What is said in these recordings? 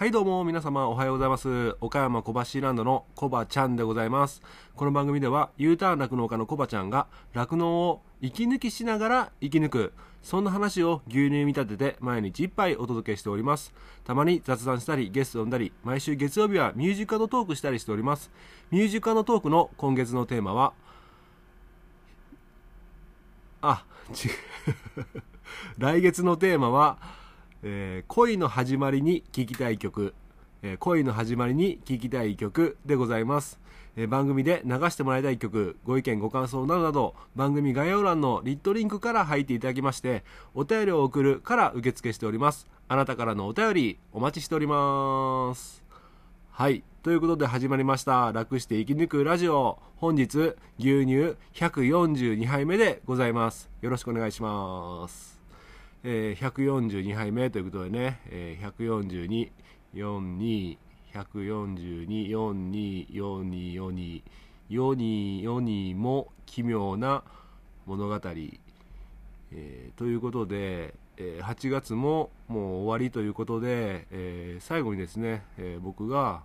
はいどうも皆様おはようございます。岡山小橋ランドのコバちゃんでございます。この番組では U ターン酪農家のコバちゃんが酪農を息抜きしながら生き抜くそんな話を牛乳見立てて毎日一杯お届けしております。たまに雑談したりゲスト呼んだり毎週月曜日はミュージカルトークしたりしております。ミュージカルトークの今月のテーマはあ違う 来月のテーマはえー、恋の始まりに聴きたい曲、えー、恋の始まりに聴きたい曲でございます。えー、番組で流してもらいたい曲、ご意見ご感想などなど、番組概要欄のリットリンクから入っていただきまして、お便りを送るから受付しております。あなたからのお便り、お待ちしております。はい。ということで始まりました。楽して生き抜くラジオ。本日、牛乳142杯目でございます。よろしくお願いします。えー、142杯目ということでね、えー、142、42、142、42、42、42、42、42も奇妙な物語、えー、ということで、えー、8月ももう終わりということで、えー、最後にですね、えー、僕が、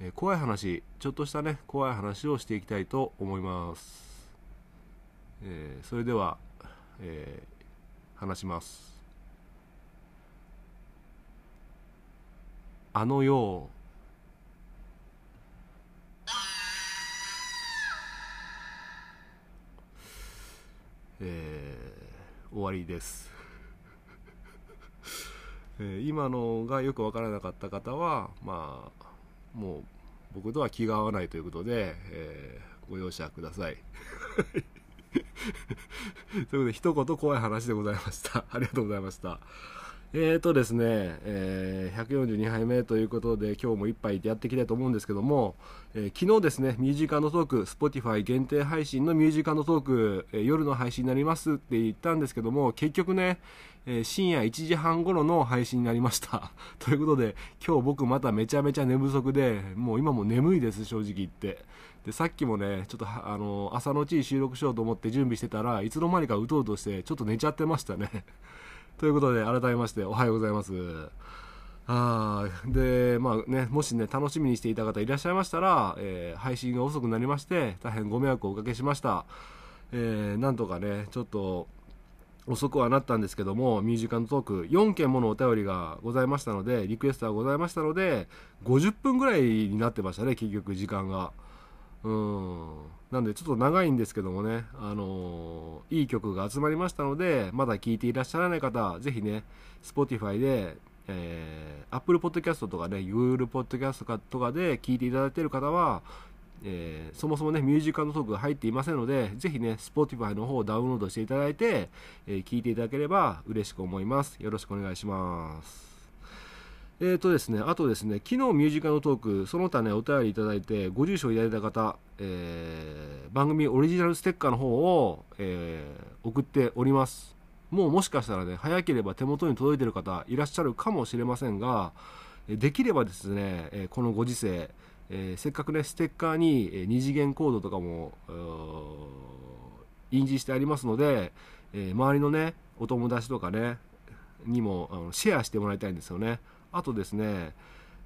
えー、怖い話、ちょっとしたね、怖い話をしていきたいと思います。えー、それでは、えー話します。あのよえー、終わりです。えー、今のがよく分からなかった方はまあもう僕とは気が合わないということで、えー、ご容赦ください。ということで、一言怖い話でございました。ありがとうございました。えーとですね、えー、142杯目ということで今日も一杯やっていきたいと思うんですけども、えー、昨日ですね、ミュージカルのトーク、Spotify 限定配信のミュージカルのトーク、えー、夜の配信になりますって言ったんですけども、結局ね、えー、深夜1時半頃の配信になりました。ということで、今日僕まためちゃめちゃ寝不足で、もう今も眠いです、正直言って。で、さっきもね、ちょっとあの、朝のうちに収録しようと思って準備してたらいつの間にかうとうとしてちょっと寝ちゃってましたね。ということで改めましておはようございます。あでまあねもしね楽しみにしていた方いらっしゃいましたら、えー、配信が遅くなりまして大変ご迷惑をおかけしました、えー、なんとかねちょっと遅くはなったんですけどもミュージカルトーク4件ものお便りがございましたのでリクエストがございましたので50分ぐらいになってましたね結局時間が。うんなんでちょっと長いんですけどもね、あのー、いい曲が集まりましたので、まだ聴いていらっしゃらない方、ぜひね、Spotify で、えー、Apple Podcast とかね、Google Podcast とかで聴いていただいている方は、えー、そもそもね、ミュージカルのトークが入っていませんので、ぜひね、Spotify の方をダウンロードしていただいて、えー、聞いていただければ嬉しく思います。よろしくお願いします。えーとですね、あとですね、昨日ミュージカルトーク、その他ね、お便りいただいて、ご住所いただいた方、えー、番組オリジナルステッカーの方を、えー、送っております。もうもしかしたらね、早ければ手元に届いてる方いらっしゃるかもしれませんが、できればですね、えこのご時世、えせっかくね、ステッカーに二次元コードとかも、印字してありますので、え周りのね、お友達とかね、にもあのシェアしてもらいたいんですよね。あとですね、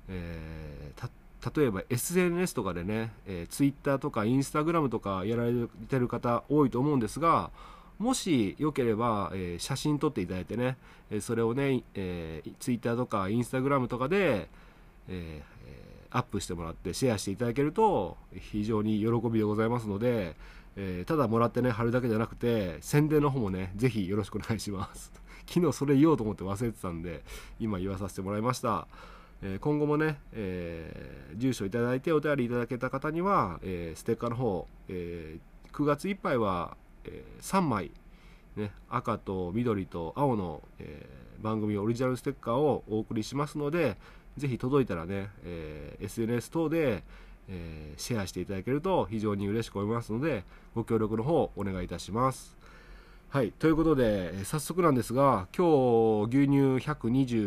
えー、例えば SNS とかでね、えー、Twitter とか Instagram とかやられてる方多いと思うんですが、もしよければ、えー、写真撮っていただいてね、え、それをね、えー、Twitter とか Instagram とかで、え、アップしてもらってシェアしていただけると非常に喜びでございますので、え、ただもらってね貼るだけじゃなくて宣伝の方もねぜひよろしくお願いします。昨日それ言おうと思って忘れてたんで今言わさせてもらいました、え、今後もね、えー、住所いただいてお便りいただけた方には、えー、ステッカーの方、え9月いっぱいは、え3枚、ね、赤と緑と青の、え番組オリジナルステッカーをお送りしますのでぜひ届いたらね、え SNS 等で、えシェアしていただけると非常に嬉しく思いますのでご協力の方お願いいたします。はい。ということで、早速なんですが、今日、牛乳120、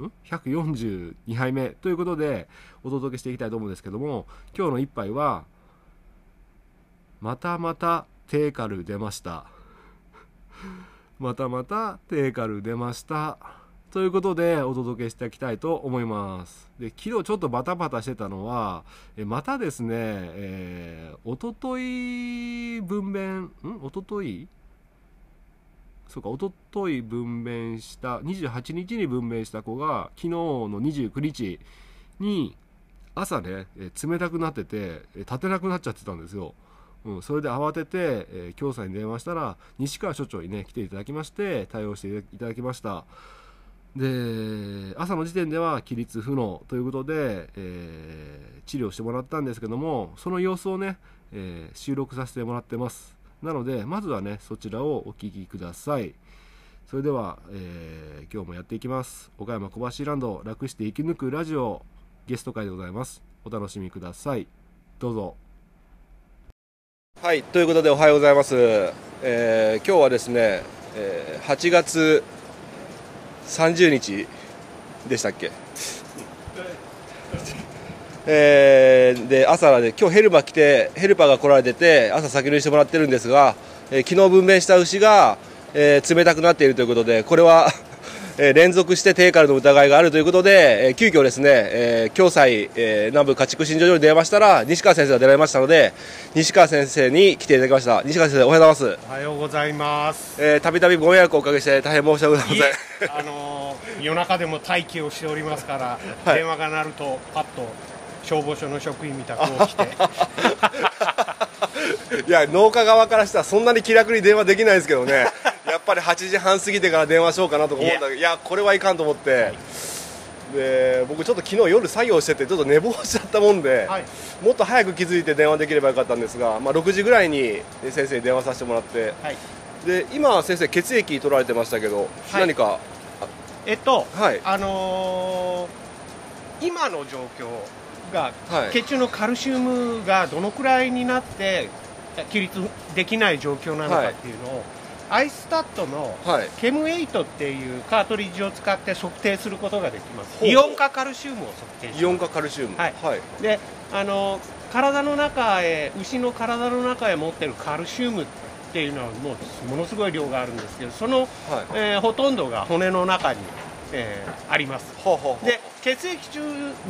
ん ?142 杯目ということで、お届けしていきたいと思うんですけども、今日の一杯は、またまたテーカル出ました。またまたテーカル出ました。ということでお届けしていきたいと思います。で昨日ちょっとバタバタしてたのはえまたですね、えー、おととい分娩ん？おととい？そうかおととい分娩した28日に分娩した子が昨日の29日に朝ね、え冷たくなってて立てなくなっちゃってたんですよ。うん、それで慌てて、えー、教に電話したら西川所長にね来ていただきまして対応していただきました。で朝の時点では起立不能ということで、えー、治療してもらったんですけどもその様子をね、えー、収録させてもらってます。なのでまずはねそちらをお聞きください。それでは、えー、今日もやっていきます。岡山小橋ランド楽して生き抜くラジオゲスト会でございます。お楽しみください。どうぞ。はいということでおはようございます、えー、今日はですね、えー、8月30日でしたっけ、えー、で朝で今日ヘルパー来てヘルパーが来られてて朝先乗りしてもらってるんですが、えー、昨日分娩した牛が、えー、冷たくなっているということでこれはえ連続して低カルの疑いがあるということで、え急遽ですね、えー、共済、え南部家畜診療所に電話したら西川先生が出られましたので西川先生に来ていただきました。西川先生おはようございます。おはようございます。えたびたびご迷惑をおかけして大変申し訳ございません。あのー、夜中でも待機をしておりますから、はい、電話が鳴るとパッと消防署の職員みたく起きて。いや農家側からしたらそんなに気楽に電話できないですけどねやっぱり8時半過ぎてから電話しようかなと思うんだけどいや。これはいかんと思って、はい、で僕ちょっと昨日夜作業しててちょっと寝坊しちゃったもんで、はい、もっと早く気づいて電話できればよかったんですが、まあ、6時ぐらいに先生に電話させてもらって、はい、で今先生血液取られてましたけど、何か？えっと、はい、あのー、今の状況が、血中のカルシウムがどのくらいになって起立できない状況なのかっていうのを、アイスタットのケム8っていうカートリッジを使って測定することができます。イオン化カルシウムを測定します。イオン化カルシウム。はい、はい、であの体の中へ牛の体の中へ持ってるカルシウムっていうのはもうものすごい量があるんですけどその、はい、えー、ほとんどが骨の中にえー、あります、で血液中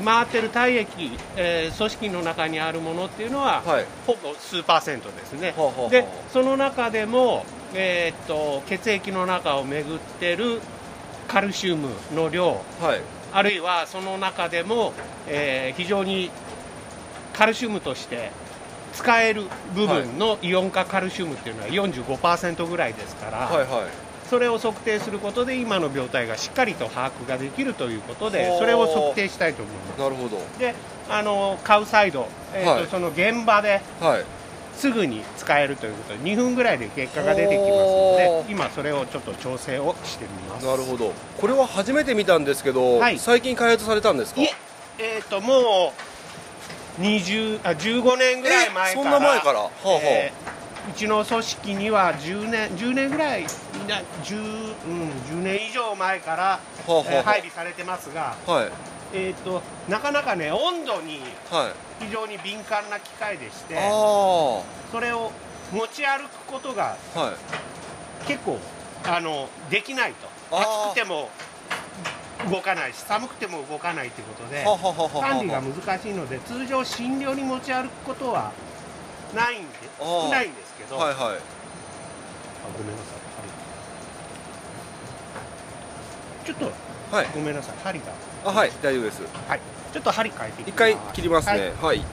回ってる体液、えー、組織の中にあるものっていうのは、はい、ほぼ数パーセントですね。でその中でも、えー、っと血液の中を巡ってるカルシウムの量、はい、あるいはその中でも、えー、非常にカルシウムとして使える部分のイオン化カルシウムっていうのは45%ぐらいですから、はいはい。それを測定することで今の病態がしっかりと把握ができるということでそれを測定したいと思います。なるほど。であの買うサイド、えーと、はい、その現場で、はい、すぐに使えるということで2分ぐらいで結果が出てきますので今それをちょっと調整をしてみます。なるほど。これは初めて見たんですけど、はい、最近開発されたんですか？えっ、ー、ともう20あ15年ぐらい前からそんな前から、はあはあ。えーうちの組織には10年 ,10 年ぐらい 10,、うん、10年以上前から、はあはあ、配備されてますが、はいえーと、なかなかね温度に非常に敏感な機械でして、はい、それを持ち歩くことが、はい、結構あのできないと。暑くても動かないし寒くても動かないということで管理が難しいので通常診療に持ち歩くことはないんで少ないんですけど、はいはい、あごめんなさい。ちょっと、はい、ごめんなさい。針があはい大丈夫です。はい。ちょっと針変えて一回切りますね。はい、はい、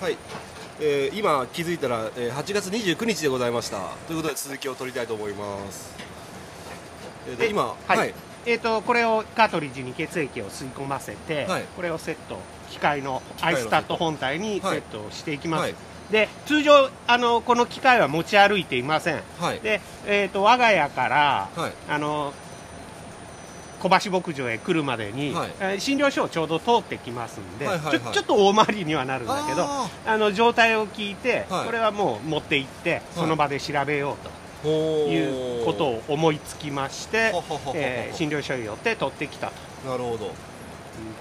はい。えー、今気づいたら、えー、8月29日でございました。ということで続きを取りたいと思います、えー、今はい、はい。えーと、これをカートリッジに血液を吸い込ませて、はい、これをセット機械のアイスタット本体にセットしていきます、はい、で通常あのこの機械は持ち歩いていません、はい、で、えーと、我が家から、あの小橋牧場へ来るまでに、はい、診療所をちょうど通ってきますんで、はいはいはい、ちょちょっと大回りにはなるんだけどあの状態を聞いて、これはもう持って行ってその場で調べようと。いうことを思いつきまして、えー、診療所によって取ってきたと。なるほど。いう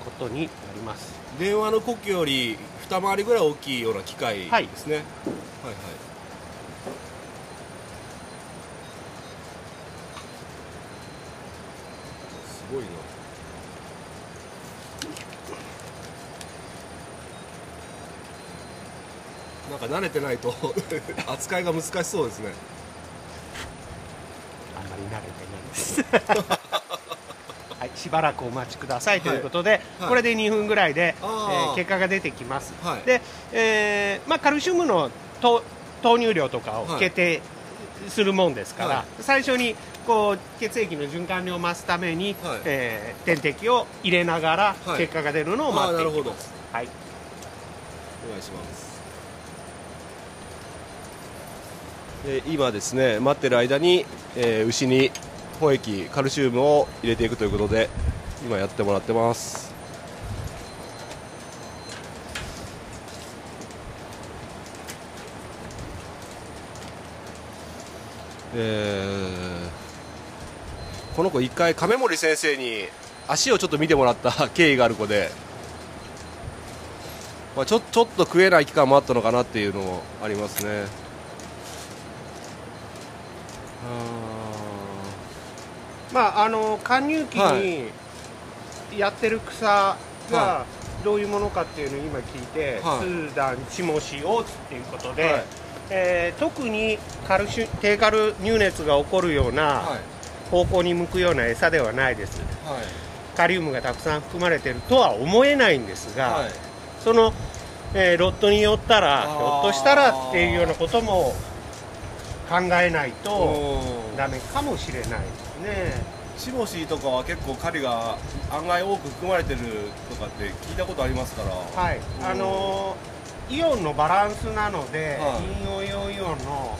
ことになります。電話の呼吸より二回りぐらい大きいような機械ですね、はい、はいはい。すごいな。なんか慣れてないと 扱いが難しそうですね。あんまり慣れてないです。しばらくお待ちくださいということで、はい。これで2分ぐらいで、えあー。ー結果が出てきます、はい。で、えーまあ、カルシウムのと投入量とかをはい。決定するもんですから、はい。最初にこう血液の循環量を増すために、はい。えー点滴を入れながらはい。結果が出るのを待っていきます、はい、お願いします。で今ですね待ってる間に、えー牛に保液カルシウムを入れていくということで今やってもらってます。えーこの子一回亀森先生に足をちょっと見てもらった経緯がある子でまあ、ちょちょっと食えない期間もあったのかなっていうのもありますね。あまああの貫入期はにやってる草はがどういうものかっていうのを今聞いて、はい。スーダン、チモシ、オーツっていうことで、はい。えー特にカルシウ低カル乳熱が起こるようなはい。方向に向くような餌ではないです。はい。カリウムがたくさん含まれてるとは思えないんですが、はい。その、えーロットによったらひょっとしたらっていうようなことも考えないとダメかもしれないね。シモシーとかは結構カリが案外多く含まれてるとかって聞いたことありますから。はい、あのーイオンのバランスなので、はい。陰陽陽イオンの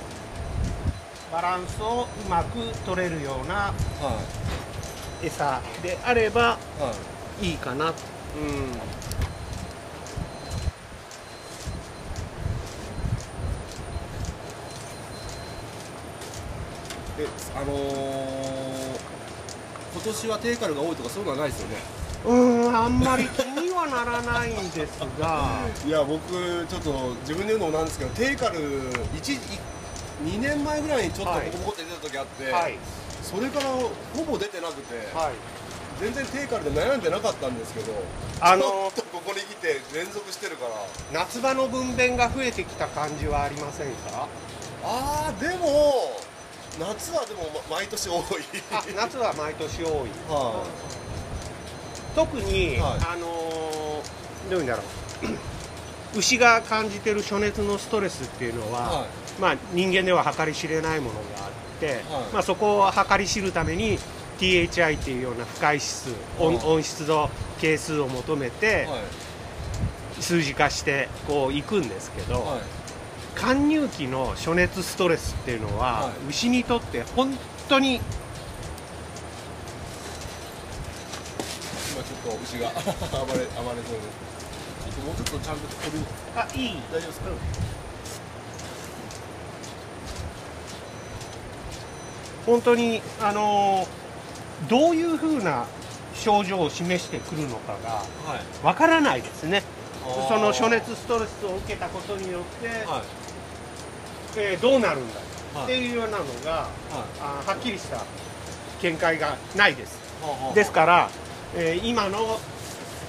バランスをうまく取れるようなは餌であればいはい。いいかな、うん、えあのー、今年は低カルが多いとかそういうのはないですよね。うーんあんまり気にはならないんですが。いや僕ちょっと自分で言うのもなんですけど低カル一2年前ぐらいにちょっとはい。ボコボコって出た時あって、はい。それからほぼ出てなくて、はい。全然低カルで悩んでなかったんですけどあのちょっとここに来て連続してるから。夏場の分娩が増えてきた感じはありませんか？あーでも夏はでもま毎年多い。あ夏は毎年多い。は特に、はい。あのーどういうんだろう。牛が感じてる暑熱のストレスっていうのは、はい。まあ、人間では計り知れないものがあって、はい。まあ、そこを計り知るために THI っていうような不快指数温はい。温湿度係数を求めてはい。数字化してこういくんですけど、はい貫入期の暑熱ストレスっていうのは、はい。牛にとって本当に今ちょっと牛が 暴れ暴れそうです。もうちょっとちゃんと取る。あいい。大丈夫ですか？本当にあのどういうふうな症状を示してくるのかがはい。わからないですね。あー。その暑熱ストレスを受けたことによって、はいえーどうなるんだ？はい。っていうようなのが、はい。あーはっきりした見解がないです。はあですから、えー今の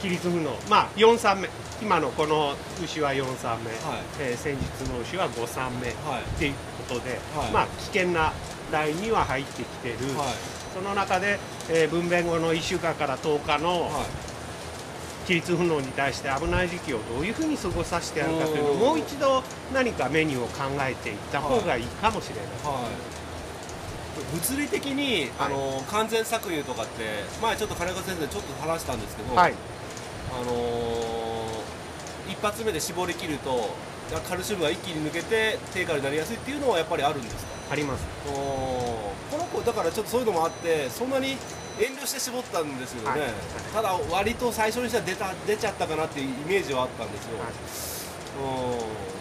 キリツムのまあ4産目今のこの牛は4産目、はい。えー先日の牛は5産目はい。っていうことで、はい。まあ危険なラインには入ってきてる、はい。その中で、えー分娩後の1週間から10日のはい起立不能に対して危ない時期をどういうふうに過ごさせてやるかというのをもう一度何かメニューを考えていった方がいいかもしれない、はい、物理的に、あの完全搾乳とかって前ちょっと金子先生でちょっと話したんですけど、はい。あのー一発目で絞り切るとカルシウムが一気に抜けて低下になりやすいっていうのはやっぱりあるんですか？あります。この子だからちょっとそういうのもあってそんなに遠慮して絞ったんですよね、はい。ただ割と最初にしては出た出ちゃったかなっていうイメージはあったんですよ、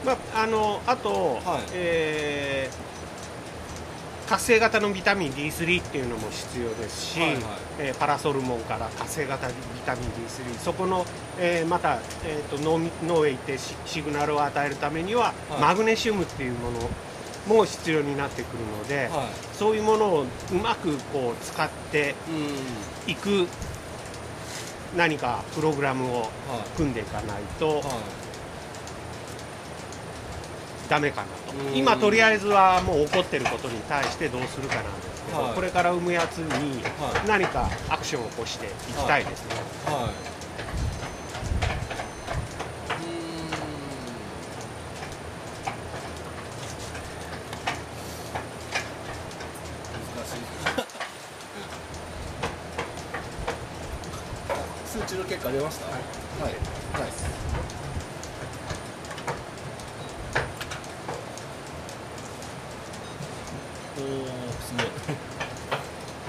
まあ、あのあと、はい。えー活性型のビタミン D3 っていうのも必要ですし、はいはい。えーパラソルモンから活性型ビタミン D3 そこの、えーまた、えー、と脳み脳へ行ってシシグナルを与えるためには、はい。マグネシウムっていうものも必要になってくるので、はそういうものをうまくこう使っていく何かプログラムをは組んでいかないとダメかなと。うん。今とりあえずはもう起こってることに対してどうするかなんですけど、はい。これから生むやつにはい。何かアクションを起こしていきたいですね、はい難しい数値の結果出ましたはいはい、ナイスおおす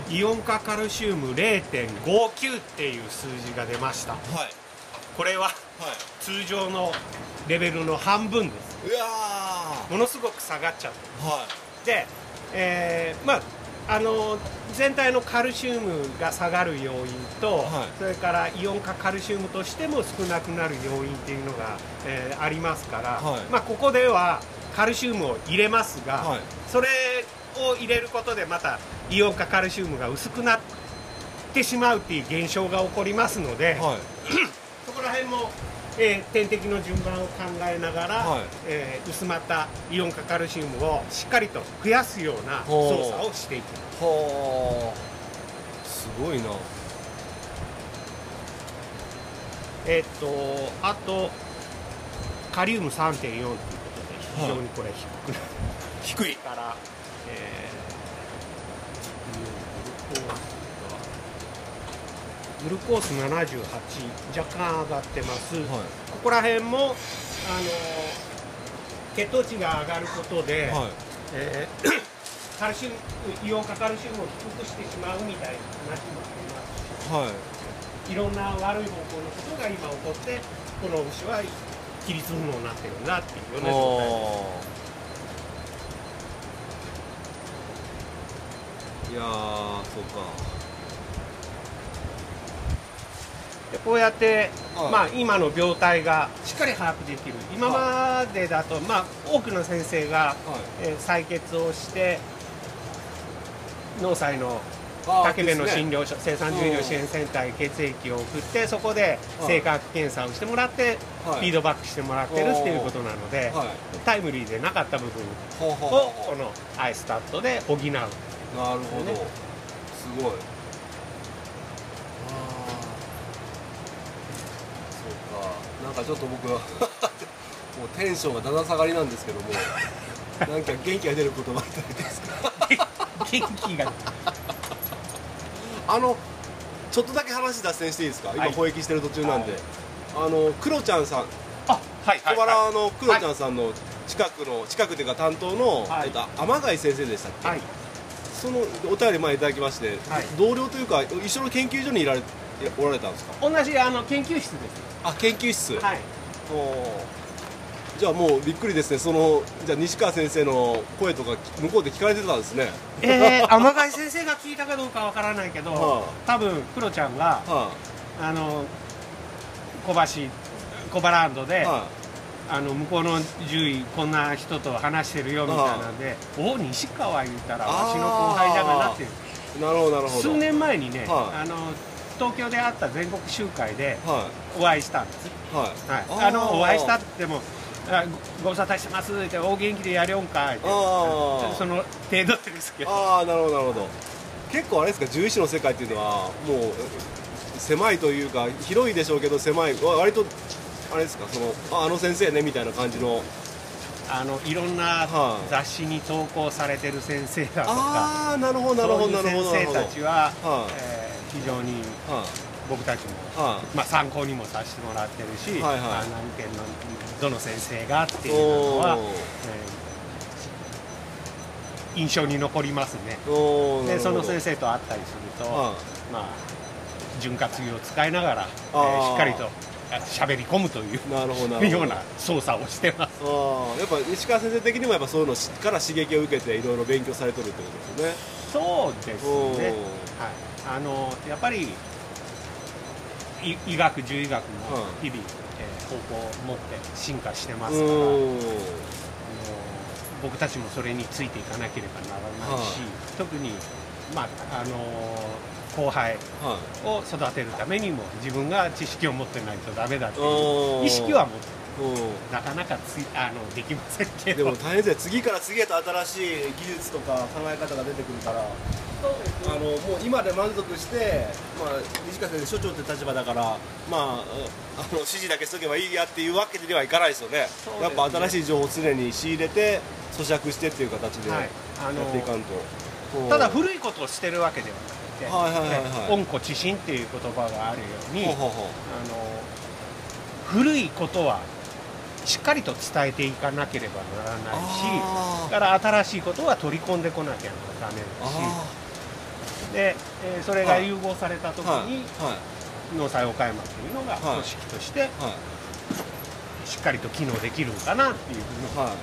ごいイオン化カルシウム0.59っていう数字が出ました。はい。これははい。通常のレベルの半分です。うわものすごく下がっちゃってーはい。で、えーまああの全体のカルシウムが下がる要因と、はい。それからイオン化カルシウムとしても少なくなる要因っていうのが、えーありますから、はい。まあ、ここではカルシウムを入れますが、はい。それを入れることでまたイオン化カルシウムが薄くなってしまうっていう現象が起こりますので、はい。そこら辺も、えー点滴の順番を考えながら、はい。えー薄まったイオン化カルシウムをしっかりと増やすような操作をしていきます。はあすごいな。えーっとあとカリウム3.4ということで非常にこれ低くなる、低い。から、えーグルコースがグルコース78若干上がってます、はここら辺もあの血糖値が上がることで、いはい。えー カルシウムイオン化カルシウムを低くしてしまうみたいな話もありますはい。いろんな悪い方向のことが今起こってこの牛は規律不能になってるんだっていうような状態ですいやーそうでこうやって、はい。まあ、今の病態がしっかり把握できる。今までだと、まあ、多くの先生が、かはえー採血をして農災のい竹部の診療療所、生産獣医療支援センターに血液を送ってそこで性格検査をしてもらって、はい。フィードバックしてもらってるっていうことなので、はい。タイムリーでなかった部分をこのアイスタットで補うなるほど、ね。すごい。ああそうか。なんかちょっと僕は もうテンションがだだ下がりなんですけども なんか元気が出る言葉いただいていいですか？元気が。あのちょっとだけ話脱線していいですか？今はい。保育してる途中なんで、はい。あのクロちゃんさん。あはい小原のクロちゃんさんの近くの近くというか担当の、はい。えっと、天貝先生でしたっけ、はいそのお便り前いただきまして、はい。同僚というか一緒の研究所にいられおられたんですか？同じあの研究室です。あ研究室、はい。おー。じゃあもうびっくりですね。そのじゃあ西川先生の声とか向こうで聞かれてたんですね。えー、天貝先生が聞いたかどうかわからないけど、は多分クロちゃんがはあ。の小橋小原ランドで、いはあの向こうの獣医こんな人と話してるよみたいなんで「お西川言うたらわしの後輩だがな」っていう。いなるほどなるほど。数年前にね、はい。あの東京であった全国集会ではお会いしたんです、いはい。はい、あのお会いしたって言ってもあごご無沙汰してますってお元気でやりょんかってその程度ですけど。ああなるほどなるほど。結構あれですか獣医師の世界っていうのはもう狭いというか広いでしょうけど狭い。わ割とあれですか？そのああの先生ねみたいな感じの。あのいろんなはい。雑誌に投稿されてる先生だとか、ああなるほどなるほどなるほどそういう先生たちは、はい。えー非常には僕たちも、い。はまあ、参考にもさせてもらってるし、はいはい。あ何県のどの先生がっていいうのは、おえー印象に残りますね。でその先生と会ったりすると、はまあ潤滑油を使いながら、えあー。ーしっかりとあ喋り込むといういなるほど。ような操作をしてます。あーやっぱ石川先生的にもやっぱそういうのから刺激を受けていろいろ勉強されてるってことですよね。そうですね、はい、あのやっぱりい医学獣医学もは日々、えー方向を持って進化してますから、僕たちもそれについていかなければならないし、特に、まああの後輩を育てるためにも自分が知識を持ってないとダメだっていう意識は持ってなかなかつあのできませんけど。でも大変ですよ。次から次へと新しい技術とか考え方が出てくるから。あのもう今で満足して、まあ、西川先生所長って立場だから、まあ、あの指示だけしとけばいいやっていうわけではいかないですよね、ね、やっぱ新しい情報を常に仕入れて咀嚼してっていう形でやっていかんと、はい、ただ古いことをしてるわけではなくて、はいはいはいはい、温故知新っていう言葉があるようにあの古いことはしっかりと伝えていかなければならないしだから新しいことは取り込んでこなきゃダメだし。で、えー、それが融合された時に、農災岡山というのが組織として、しっかりと機能できるんかなっていうふうに、はい。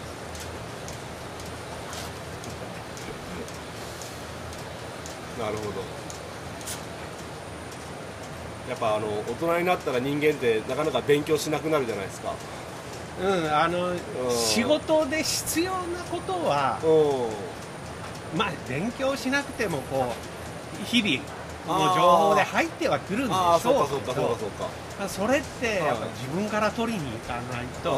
なるほどやっぱあの大人になったら人間ってなかなか勉強しなくなるじゃないですか。うんあの、仕事で必要なことは、まあ勉強しなくてもこう日々の情報で入ってはくるんでしょうけどそれってやっぱ自分から取りに行かないと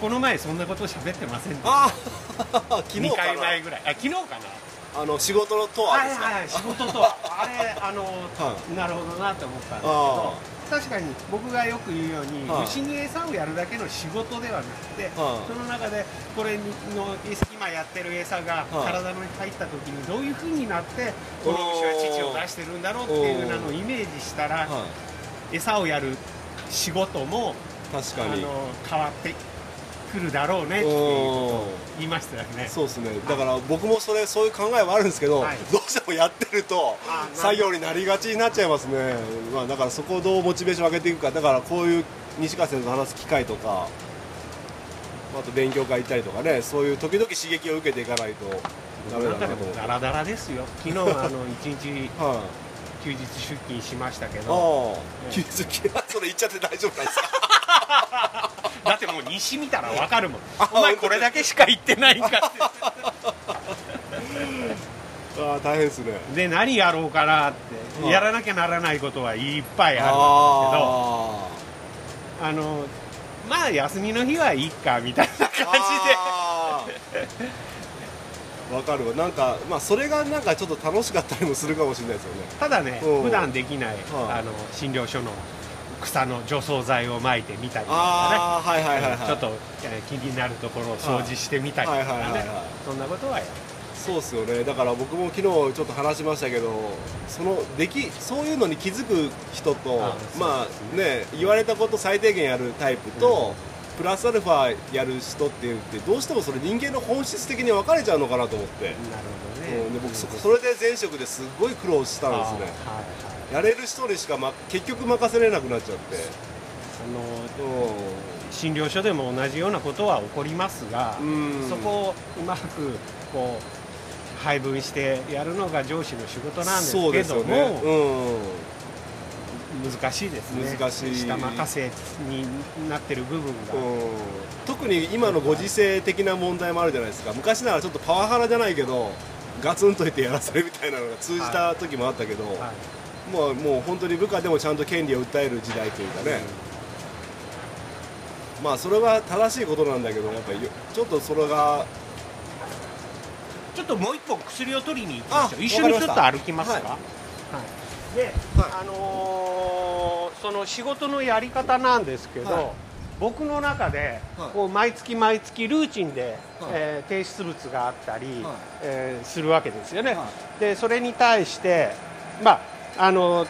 この前そんなこと喋ってませんでした。昨日2回前ぐらい。あ昨日かなあの仕事とはですか、はいはい、仕事とは。あれあの、はい、なるほどなって思ったんですけど確かに僕がよく言うように、はい、牛に餌をやるだけの仕事ではなくて、はい、その中でこれの今やってる餌が体に入った時にどういうふうになってこの牛は乳を出してるんだろうっていうのをイメージしたら、餌をやる仕事も確かに。あの変わって来るだろうねっていうこ言いましたよね。そうですね。だから僕もそれそういう考えはあるんですけど、はい、どうしてもやってると作業になりがちになっちゃいますね、まあ、だからそこをどうモチベーション上げていくかだからこういう西川先生と話す機会とかあと勉強会行ったりとかねそういう時々刺激を受けていかないとダメだなと思う。ダラダラですよ。昨日あの 一日、はい、休日出勤しましたけど。休日それ言っちゃって大丈夫なんですか？だってもう西見たら分かるもん。お前これだけしか言ってないんかって。ああ大変ですね。で何やろうかなって。やらなきゃならないことはいっぱいあるんですけど。あのまあ休みの日はいいかみたいな感じで。わかるわ。なんかまあそれがなんかちょっと楽しかったりもするかもしれないですよね。ただね、うん、普段できない、あの診療所の草の除草剤をまいてみたりとかね、はいはいはいはい、ちょっと気になるところを掃除してみたりとかね。そんなことはやるそうですよね。だから僕も昨日ちょっと話しましたけどそのできそういうのに気づく人とまあね。言われたこと最低限やるタイプと、うん、プラスアルファやる人っていうってどうしてもそれ人間の本質的に分かれちゃうのかなと思って。なるほどね、うん、で僕そそれで前職ですごい苦労したんですね、はいはいやれる人にしか、ま、結局任せれなくなっちゃって。あの診療所でも同じようなことは起こりますがそこをうまくこう配分してやるのが上司の仕事なんですけども、ね。うん、難しいですね。難しい下任せになってる部分が、特に今のご時世的な問題もあるじゃないですか。昔ならちょっとパワハラじゃないけどガツンといってやらせるみたいなのが通じた時もあったけど、はい。はいもうもう本当に部下でもちゃんと権利を訴える時代というかね、まあそれは正しいことなんだけどやっぱりちょっとそれがちょっともう一本薬を取りに行きましょう。一緒にちょっと歩きますか、はい、はい、で、はい、あのー、その仕事のやり方なんですけど、はい、僕の中で、こう毎月毎月ルーチンで、はい、えー、提出物があったり、はい、えー、するわけですよね、でそれに対してまああの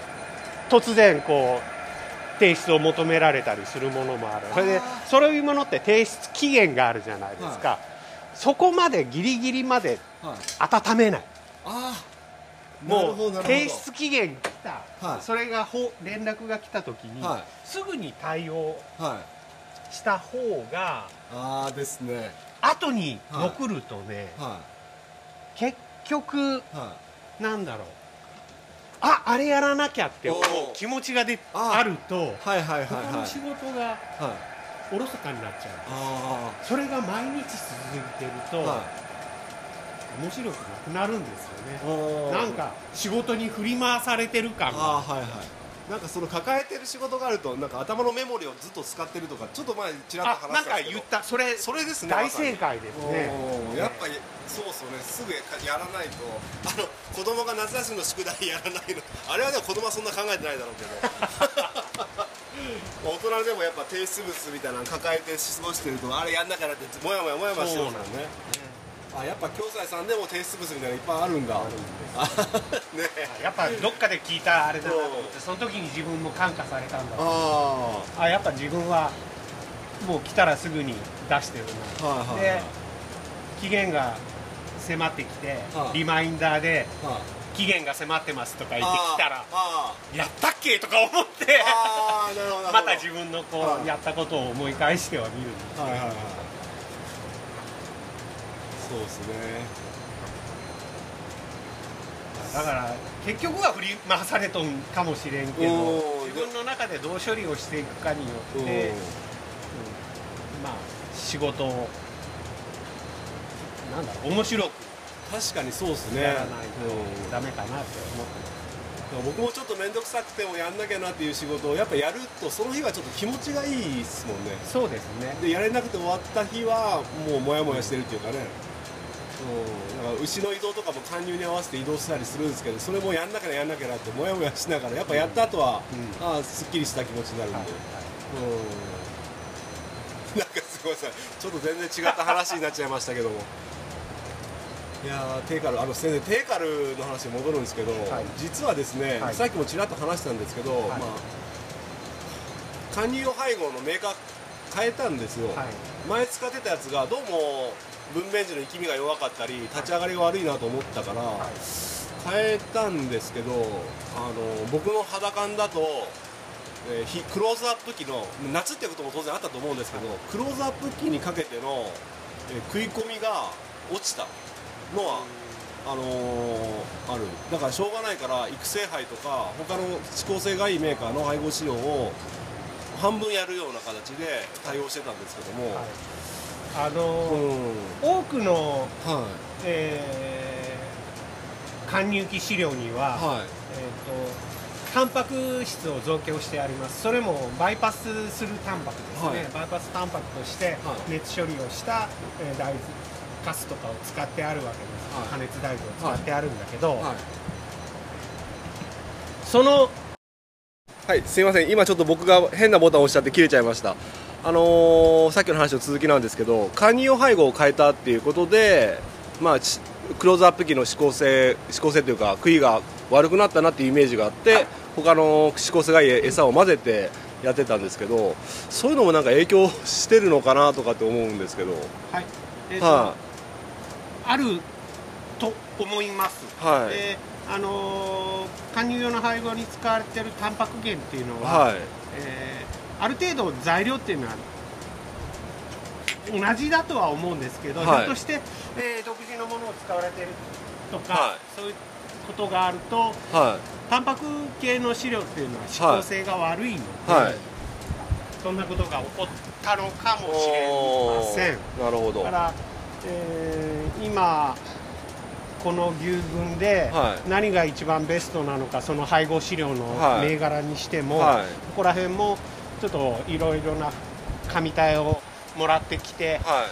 突然こう提出を求められたりするものもある。それでそういうものって提出期限があるじゃないですか、はい、そこまでギリギリまで温めない、はい、もう提出期限来た、はい、それが連絡が来た時に、すぐに対応した方が、あですね。後に残るとね、結局、なんだろうああれやらなきゃって思う気持ちがであると、他の仕事がおろそかになっちゃう。あそれが毎日続いてると、面白くなくなるんですよね。いなんか仕事に振り回されてる感が。はいはいなんかその抱えてる仕事があるとなんか頭のメモリをずっと使ってるとかちょっと前ちらっあと話なんか言っしたんですけど。た。それそれですね大正解ですね。やっぱりそうそうね。すぐやらないと。あの子供が夏休みの宿題やらないの。あれはでも子供はそんな考えてないだろうけど。大人でもやっぱ提出物みたいなの抱えて過ごしてるとあれやんなきゃなってもやもやもやもやしてるもんねあやっぱ教材さんでも提出物みたいなのいっぱいあるんだ。あるんです。ね。やっぱどっかで聞いたあれだなと思ってその時に自分も感化されたんだ。ああやっぱ自分はもう来たらすぐに出してるな。あはいはい。で期限が迫ってきてはい。リマインダーではい。期限が迫ってますとか言ってきたらあやったっけとか思って また自分のこはい。うやったことを思い返しては見るんですはいはいはいそうですね。だから結局は振り回されとんかもしれんけど自分の中でどう処理をしていくかによって、うんまあ仕事をなんだろう面白く確かにそうですね。やらないとうん。ダメかなって思って。僕もちょっと面倒くさくてもやんなきゃなっていう仕事をやっぱやるとその日はちょっと気持ちがいいですもんね。ますそうですね。でやれなくて終わった日はもうモヤモヤしてるっていうかね。うん、だから牛の移動とかも搬入に合わせて移動したりするんですけどそれもやんなきゃやんなきゃなってモヤモヤしながらやっぱやった後は、うん。ああすっきりした気持ちになるんで、はいうん。なんかすごいさちょっと全然違った話になっちゃいましたけども。いやーテーカルあの先生テーカルの話に戻るんですけど、はい。実はですね、はい。さっきもちらっと話したんですけど、まあ貫入配合のメーカー変えたんですよ、はい。前使ってたやつがどうも分娩時の力みが弱かったり立ち上がりが悪いなと思ったから、変えたんですけどあの僕の肌感だと、えークローズアップ機の夏ってことも当然あったと思うんですけど、クローズアップ機にかけての、えー食い込みが落ちたのはあのーある。だからしょうがないから育成杯とか他の指向性がいいメーカーの配合仕様を半分やるような形で対応してたんですけども、はい。あのうん。多くの、はい。えー、貫入機資料には、はい。えー、とタンパク質を増強してあります。それもバイパスするタンパクですね、はい。バイパスタンパクとしてはい。熱処理をした、えー大豆カスとかを使ってあるわけです、はい。加熱大豆を使ってあるんだけど、はい。そのはい、すいません、今ちょっと僕が変なボタンを押しちゃって切れちゃいました。あのーさっきの話の続きなんですけど、貫入配合を変えたっていうことで、まあ、ちクローズアップ機の指向性、指向性というか、杭が悪くなったなっていうイメージがあって、他の指向性がいい餌を混ぜてやってたんですけど、そういうのもなんか影響してるのかなとかって思うんですけど、はい、えーとはあると思います、はい。であのー貫入用の配合に使われているタンパク源っていうのい、は、はい、えーある程度材料っていうのは同じだとは思うんですけど、はい。ひょっとして、えー独自のものを使われているとか、はい。そういうことがあるとはタンパク系の飼料っていうのは指向性が悪いので、はい。そんなことが起こったのかい、もしれません。なるほど。だから、えー今この牛群ではい。何が一番ベストなのかその配合飼料のはい。銘柄にしても、はい。ここら辺もちょっといろいろな紙体をもらってきては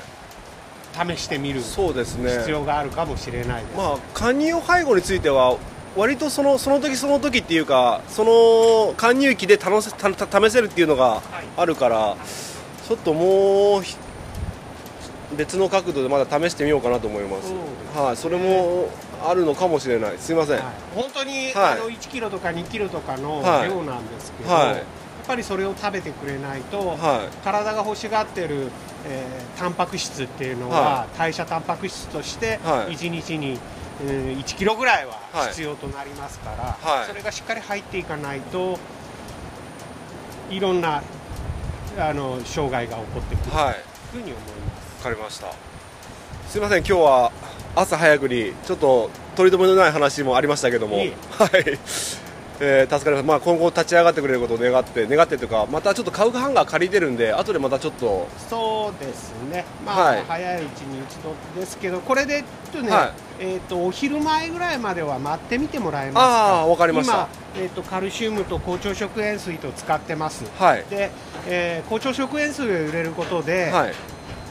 い、試してみるそうですね。必要があるかもしれないです、まあ、貫入配合については割とそのその時その時っていうかその貫入機で楽せたた試せるっていうのがあるからちょっともうひ別の角度でまだ試してみようかなと思います、すはい、それもあるのかもしれない。すいません、はい。本当に、はい。あの1キロとか2キロとかのはい。量なんですけど、はいぱりそれを食べてくれないと、は体が欲しがってる、えータンパク質っていうのは、は代謝タンパク質としてはい。1日に、えー1キロぐらいははい。必要となりますから、はい。それがしっかり入っていかないといろんなあの障害が起こってくる。とい。うふうに思います。わかりました。すいません今日は朝早くにちょっと取り留めのない話もありましたけども。いえ。はいえー助かります、まあ、今後立ち上がってくれることを願って願ってというかまたちょっと買うハンガー借りてるんで後でまたちょっとそうですね、まあはい。早いうちに打ち取ってですけど、これでちょっとね、はい。えー、とお昼前ぐらいまでは待ってみてもらえますか、ああわかりました。今、えー、とカルシウムと高腸食塩水と使ってます、はい。でえー高腸食塩水を入れることで、はい。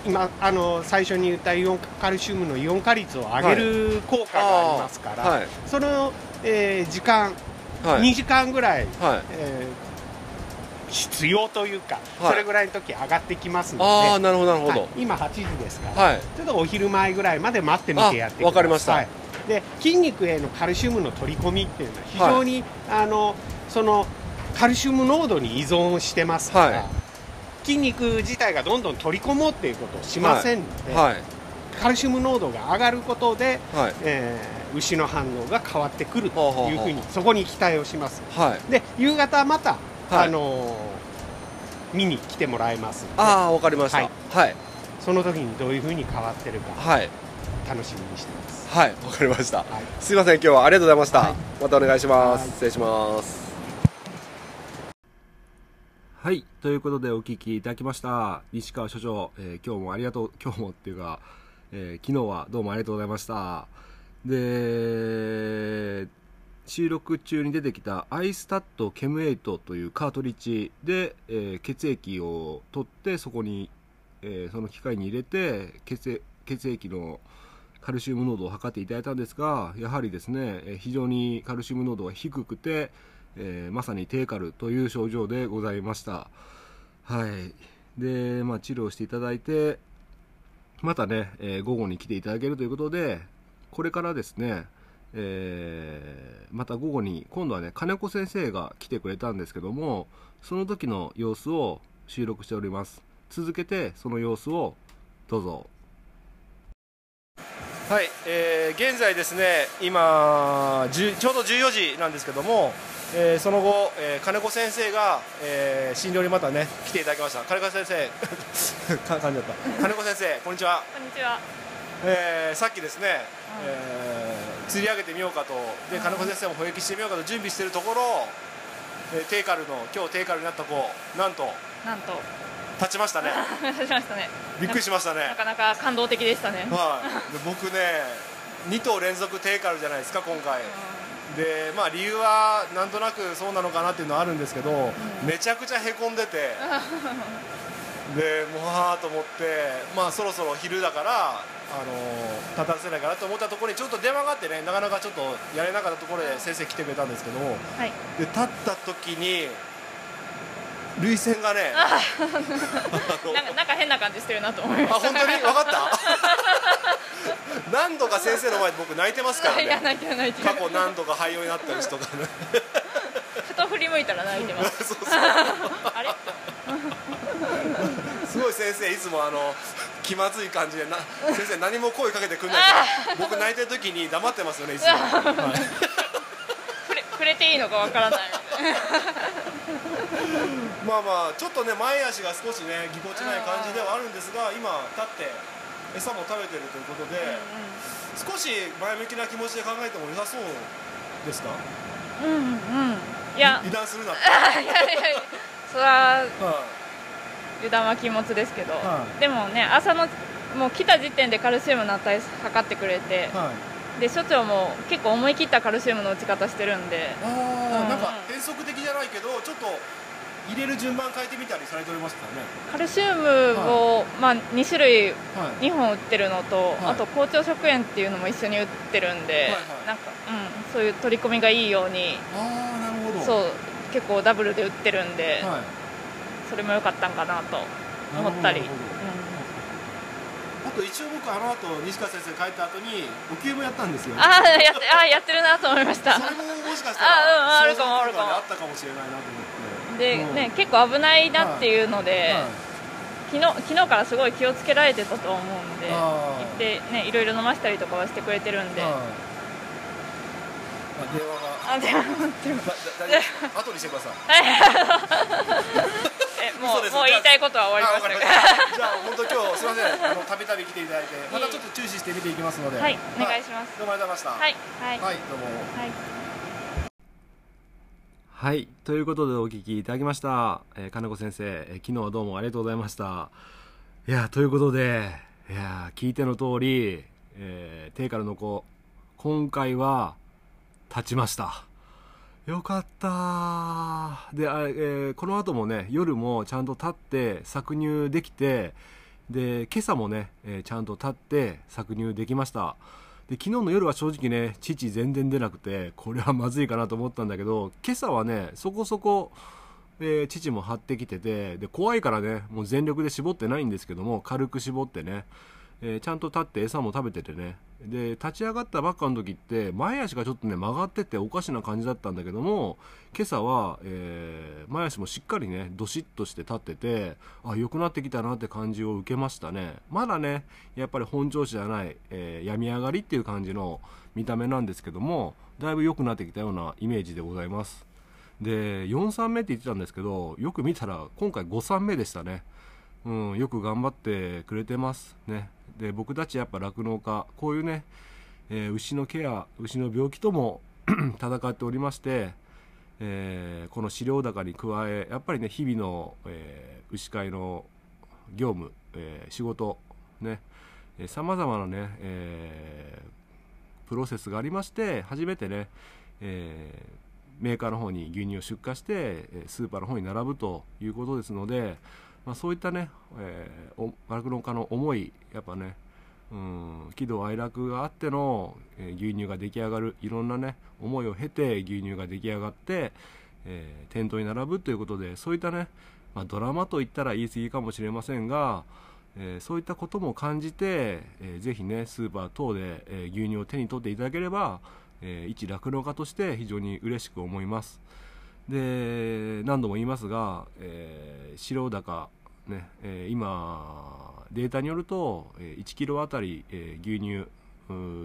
今あの最初に言ったイオンカルシウムのイオン化率を上げる効果がありますから、はい。その、えー時間、はい2時間ぐらい、はい。えー必要というか、はい。それぐらいの時上がってきますので。ああなるほどなるほど。はい。今8時ですから、はい。ちょっとお昼前ぐらいまで待ってみてやってくださいあわかりました。はい。で筋肉へのカルシウムの取り込みっていうのは非常に、あのそのカルシウム濃度に依存してますから、はい。筋肉自体がどんどん取り込もうっていうことをしませんので、はい。カルシウム濃度が上がることで、はい。えー牛の反応が変わってくるほうほうほうというふう。にそこに期待をします。はい。で夕方また、はい。あのー見に来てもらえますああわかりました。ははいい。その時にどういうふうに変わってるかはい。楽しみにしてます。はい。わかりました。はい。すいません今日はありがとうございました、はい。またお願いします、はい。失礼します。はい。ということでお聞きいただきました西川所長、えー今日もありがとう今日もっていうか、えー昨日はどうもありがとうございましたで収録中に出てきたアイスタットケムエイトというカートリッジで、えー血液を取ってそこに、えーその機械に入れて血液血液のカルシウム濃度を測っていただいたんですがやはりですねえ非常にカルシウム濃度が低くて、えーまさに低カルという症状でございました。はい。で、まあ、治療していただいてまたね、えー午後に来ていただけるということでこれからですねえーまた午後に今度はね金子先生が来てくれたんですけどもその時の様子を収録しております。続けてその様子をどうぞ。はい、えー現在ですね今10ちょうど14時なんですけども、えーその後、えー金子先生が、えー診療にまたね来ていただきました。金子先生 か噛んじゃった。金子先生こんにちは。こんにちは。えーさっきですね、えー釣り上げてみようかと。で金子先生も保育してみようかと準備しているところ、えーテーカルの今日テーカルになった子なんと。なんと。立ちましたね。立ちましたね。びっくりしましたね。なかなか感動的でしたね。はい。で僕ね2頭連続テーカルじゃないですか今回。でまあ理由はなんとなくそうなのかなっていうのはあるんですけど、めちゃくちゃへこんでて。でもうはーと思ってまあそろそろ昼だからあの立たせないかなと思ったところにちょっと電話があってねなかなかちょっとやれなかったところで先生来てくれたんですけどもはい。で立った時に涙腺がねなんかなんか変な感じしてるなと思いまあした。本当に？分かった？何度か先生の前で僕泣いてますからいやね。過去何度か廃用になった人がね ふと振り向いたら泣いてます。そうそうあれ？すごい先生いつもあの気まずい感じでな先生何も声かけてくんない。けど僕泣いてる時に黙ってますよねいつも、はい。触れ触れていいのかわからない。まあまあちょっとね前足が少しねぎこちない感じではあるんですが今立って餌も食べてるということで、少し前向きな気持ちで考えても良さそうですか？うんうんうん。いや。油断するな。って、いやいやいやそれはは油断は禁物ですけど、はでもね朝のもう来た時点でカルシウムの値測ってくれてい、はい、で所長も結構思い切ったカルシウムの打ち方してるんで。ああ、うん。なんか変則的じゃないけどちょっと入れる順番変えてみたりされておりましたね。カルシウムを、まあ、2種類はい。2本売ってるのと、はい。あと校長食塩っていうのも一緒に売ってるんで、はいはい。なんか、うん、そういう取り込みがいいようにああなるほど。そう結構ダブルで売ってるんで、はいそれも良かったんかなと思ったり、あと一応僕あの後西川先生帰った後にお給もやったんですよ。うん、ああやってあーやってるなと思いました。それももしかしたあうんらあるかもあるかも。あったかもしれないなと思って。で、うんね、結構危ないなっていうので、はい。昨日昨日からすごい気をつけられてたと思うんで行って、ね、いろいろ飲ましたりとかはしてくれてるんで、はいあ電話が。あでもだだ大丈夫です 後にしてください。えもうもう言いたいことは終わりました。じゃあ本当今日すみません。あのたびたび来ていただいて。またちょっと注視して見ていきますので。はいお願いします。どうもありがとうございました。はいはい。はいどうも。はい。はいということでお聞きいただきました、えー金子先生、えー昨日はどうもありがとうございました。いやということでいや聞いての通り、えー、定からの子今回は立ちました。よかった。で、あえーこの後もね夜もちゃんと立って搾乳できてで今朝もね、えーちゃんと立って搾乳できました。で昨日の夜は正直ね父全然出なくてこれはまずいかなと思ったんだけど今朝はねそこそこ、えー父も張ってきててで怖いからねもう全力で絞ってないんですけども軽く絞ってね、えーちゃんと立って餌も食べててね。で立ち上がったばっかの時って前足がちょっとね曲がってておかしな感じだったんだけども今朝は、えー前足もしっかりねどしっとして立っててあ良くなってきたなって感じを受けましたね。まだねやっぱり本調子じゃない、えー病み上がりっていう感じの見た目なんですけどもだいぶ良くなってきたようなイメージでございます。で4三目って言ってたんですけどよく見たら今回5三目でしたね。うん、よく頑張ってくれてますね。で僕たちやっぱ酪農家こういうね、えー牛のケア牛の病気とも 戦っておりまして、えーこの飼料高に加えやっぱりね日々の、えー牛飼いの業務、えー仕事ねさまざまなね、えープロセスがありまして初めてね、えーメーカーの方に牛乳を出荷してスーパーの方に並ぶということですので、まあ、そういったね、えーお酪農家の思いやっぱねうん喜怒哀楽があっての、えー牛乳が出来上がるいろんなね思いを経て牛乳が出来上がって、えー店頭に並ぶということでそういったね、まあ、ドラマと言ったら言い過ぎかもしれませんが、えーそういったことも感じて、えーぜひねスーパー等で、えー牛乳を手に取っていただければ、えー一酪農家として非常に嬉しく思います。で何度も言いますが、えー、飼料高ね、えー今データによると、1キロあたり、えー牛乳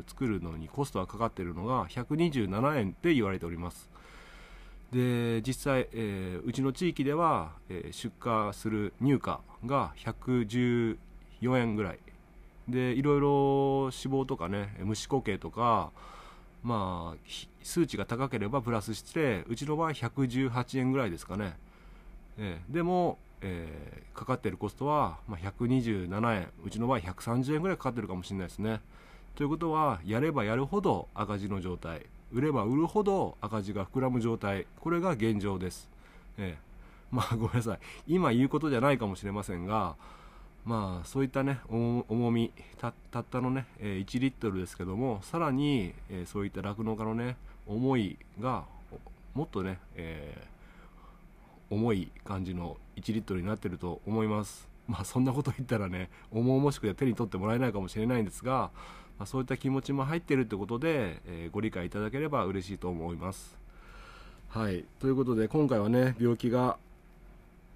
作るのにコストがかかっているのが127円って言われております。で実際、えーうちの地域では、えー出荷する入荷が114円ぐらい。でいろいろ脂肪とかね虫固形とかまあ数値が高ければプラスしてうちの場合118円ぐらいですかね、えーでも、えーかかってるコストは、まあ、127円。うちの場合130円ぐらいかかってるかもしれないですね。ということはやればやるほど赤字の状態。売れば売るほど赤字が膨らむ状態。これが現状です、ええ。まあごめんなさい。今言うことじゃないかもしれませんがまあそういったね重みたったのね、1リットルですけどもさらに、えーそういった酪農家のね思いがもっとね、えー重い感じの1リットルになってると思います。まあそんなこと言ったらね重々しくて手に取ってもらえないかもしれないんですが、まあ、そういった気持ちも入ってるってことで、えーご理解いただければ嬉しいと思います。はい。ということで今回はね病気が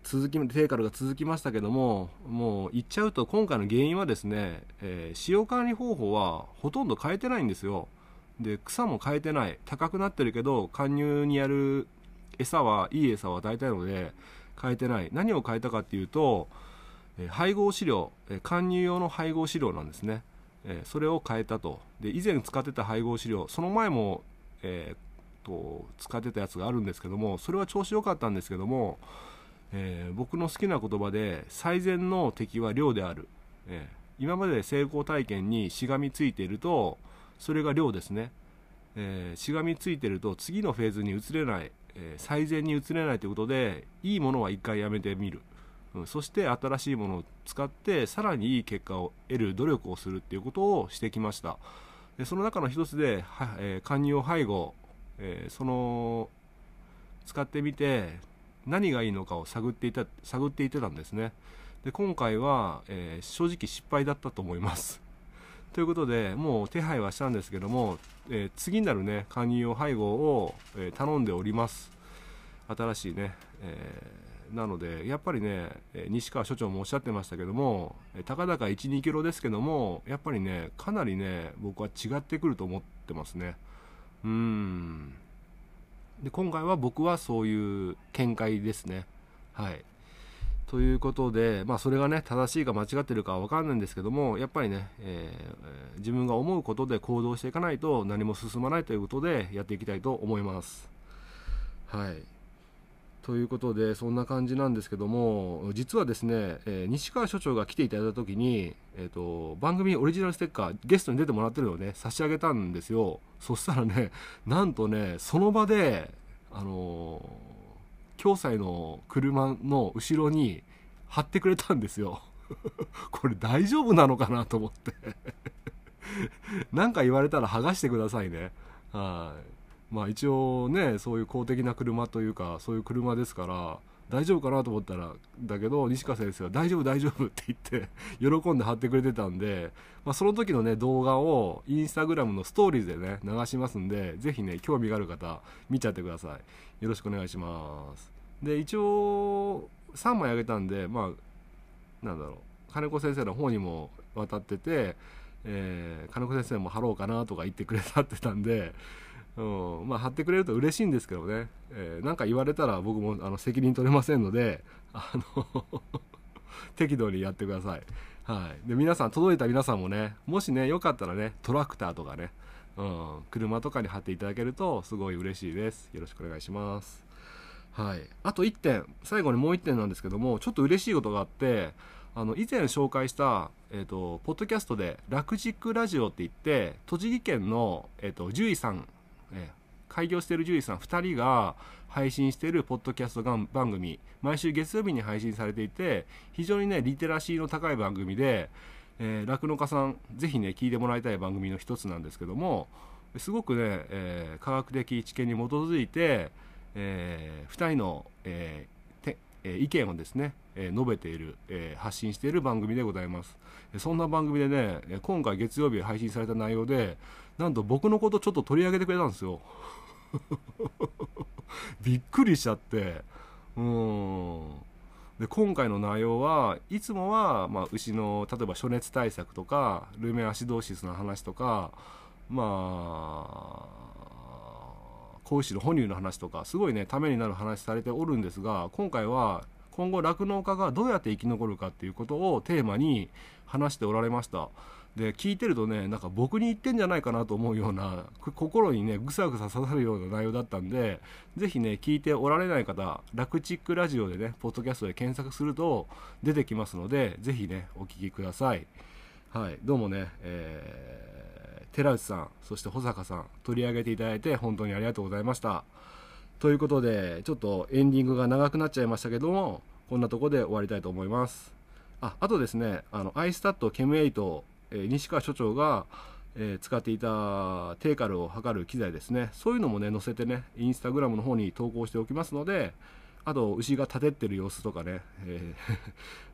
続き低カロが続きましたけどももう言っちゃうと今回の原因はですね、えー使用管理方法はほとんど変えてないんですよ。で草も変えてない。高くなってるけど貫入にやる餌はいい餌は大体ので変えてない。何を変えたかっていうと、え配合飼料、貫入用の配合飼料なんですね、えそれを変えたと。で以前使ってた配合飼料。その前も、えーと使ってたやつがあるんですけどもそれは調子良かったんですけども、えー僕の好きな言葉で最善の敵は量である、えー今まで成功体験にしがみついているとそれが量ですね、えーしがみついてると次のフェーズに移れない、えー最善に移れないということでいいものは一回やめてみる、うんそして新しいものを使ってさらにいい結果を得る努力をするっていうことをしてきました。でその中の一つで、はえー勧誘配合、えーその使ってみて何がいいのかを探っていた探っていてたんですね。で今回は、えー正直失敗だったと思います。ということでもう手配はしたんですけども、えー次なるね勧誘配合を、えー頼んでおります。新しいね、えーなのでやっぱりね西川所長もおっしゃってましたけどもえーたかだか1 2キロですけどもやっぱりねかなりね僕は違ってくると思ってますね。うーん。で今回は僕はそういう見解ですね。はい。ということで、まあ、それがね正しいか間違ってるかは分かんないんですけどもやっぱりね、えー自分が思うことで行動していかないと何も進まないということでやっていきたいと思います。はい。ということでそんな感じなんですけども実はですね、えー、西川所長が来ていただいた時に、えーと、番組オリジナルステッカーゲストに出てもらってるのをね差し上げたんですよ。そしたらねなんとねその場であのー、共済の車の後ろに貼ってくれたんですよ。これ大丈夫なのかなと思って。何か言われたら剥がしてくださいね。はい。まあ一応ねそういう公的な車というかそういう車ですから大丈夫かなと思ったらだけど西川先生は大丈夫大丈夫って言って喜んで貼ってくれてたんで、まあ、その時のね動画をインスタグラムのストーリーズでね流しますんでぜひね興味がある方見ちゃってください。よろしくお願いします。で一応3枚あげたんでまあなんだろう金子先生の方にも渡ってて、えー、金子先生も貼ろうかなとか言ってくれたってたんでうん、まあ貼ってくれると嬉しいんですけどね、えー、か言われたら僕もあの責任取れませんので あの 適度にやってください、はい、で皆さん届いた皆さんもねもしねよかったらねトラクターとかね、うん、車とかに貼っていただけるとすごい嬉しいです。よろしくお願いします。はい、あと1点最後にもう1点なんですけどもちょっと嬉しいことがあってあの以前紹介した、えーと、ポッドキャストで「ラクラジオ」って言って栃木県の、えーと獣医さんえ開業している獣医さん2人が配信しているポッドキャスト番組毎週月曜日に配信されていて非常にねリテラシーの高い番組で酪農、えー、家さんぜひね聞いてもらいたい番組の一つなんですけどもすごくね、えー、科学的知見に基づいて、えー、2人の、えーえ意見をですね、え述べている、え発信している番組でございます。そんな番組でね今回月曜日配信された内容でなんと僕のことちょっと取り上げてくれたんですよ。びっくりしちゃって。うん。で今回の内容はいつもは、まあ、牛の例えば暑熱対策とかルメアシドーシスの話とかまあ子牛の哺乳の話とかすごいねためになる話されておるんですが今回は今後酪農家がどうやって生き残るかっていうことをテーマに話しておられました。で聞いてるとねなんか僕に言ってんじゃないかなと思うような心にねぐさぐさ刺さるような内容だったんで是非ね聞いておられない方「ラクチックラジオ」でねポッドキャストで検索すると出てきますので是非ねお聴きください。はいどうもねえー、寺内さんそして保坂さん取り上げていただいて本当にありがとうございました。ということでちょっとエンディングが長くなっちゃいましたけどもこんなとこで終わりたいと思います。ああとですねあのアイスタットケム8え西川所長が、え、使っていたテーカルを測る機材ですね。そういうのもね載せてねインスタグラムの方に投稿しておきますのであと牛が立てってる様子とかね、え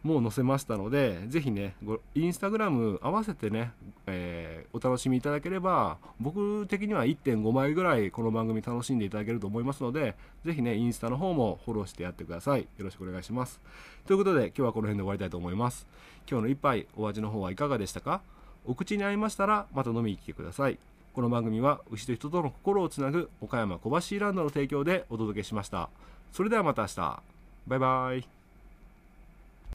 ー、もう載せましたのでぜひねインスタグラム合わせてね、えー、お楽しみいただければ僕的には1.5枚ぐらいこの番組楽しんでいただけると思いますのでぜひねインスタの方もフォローしてやってください。よろしくお願いします。ということで今日はこの辺で終わりたいと思います。今日の一杯お味の方はいかがでしたか？お口に合いましたらまた飲みに来てください。この番組は牛と人との心をつなぐ岡山小橋ランドの提供でお届けしました。それではまた明日。バイバイ。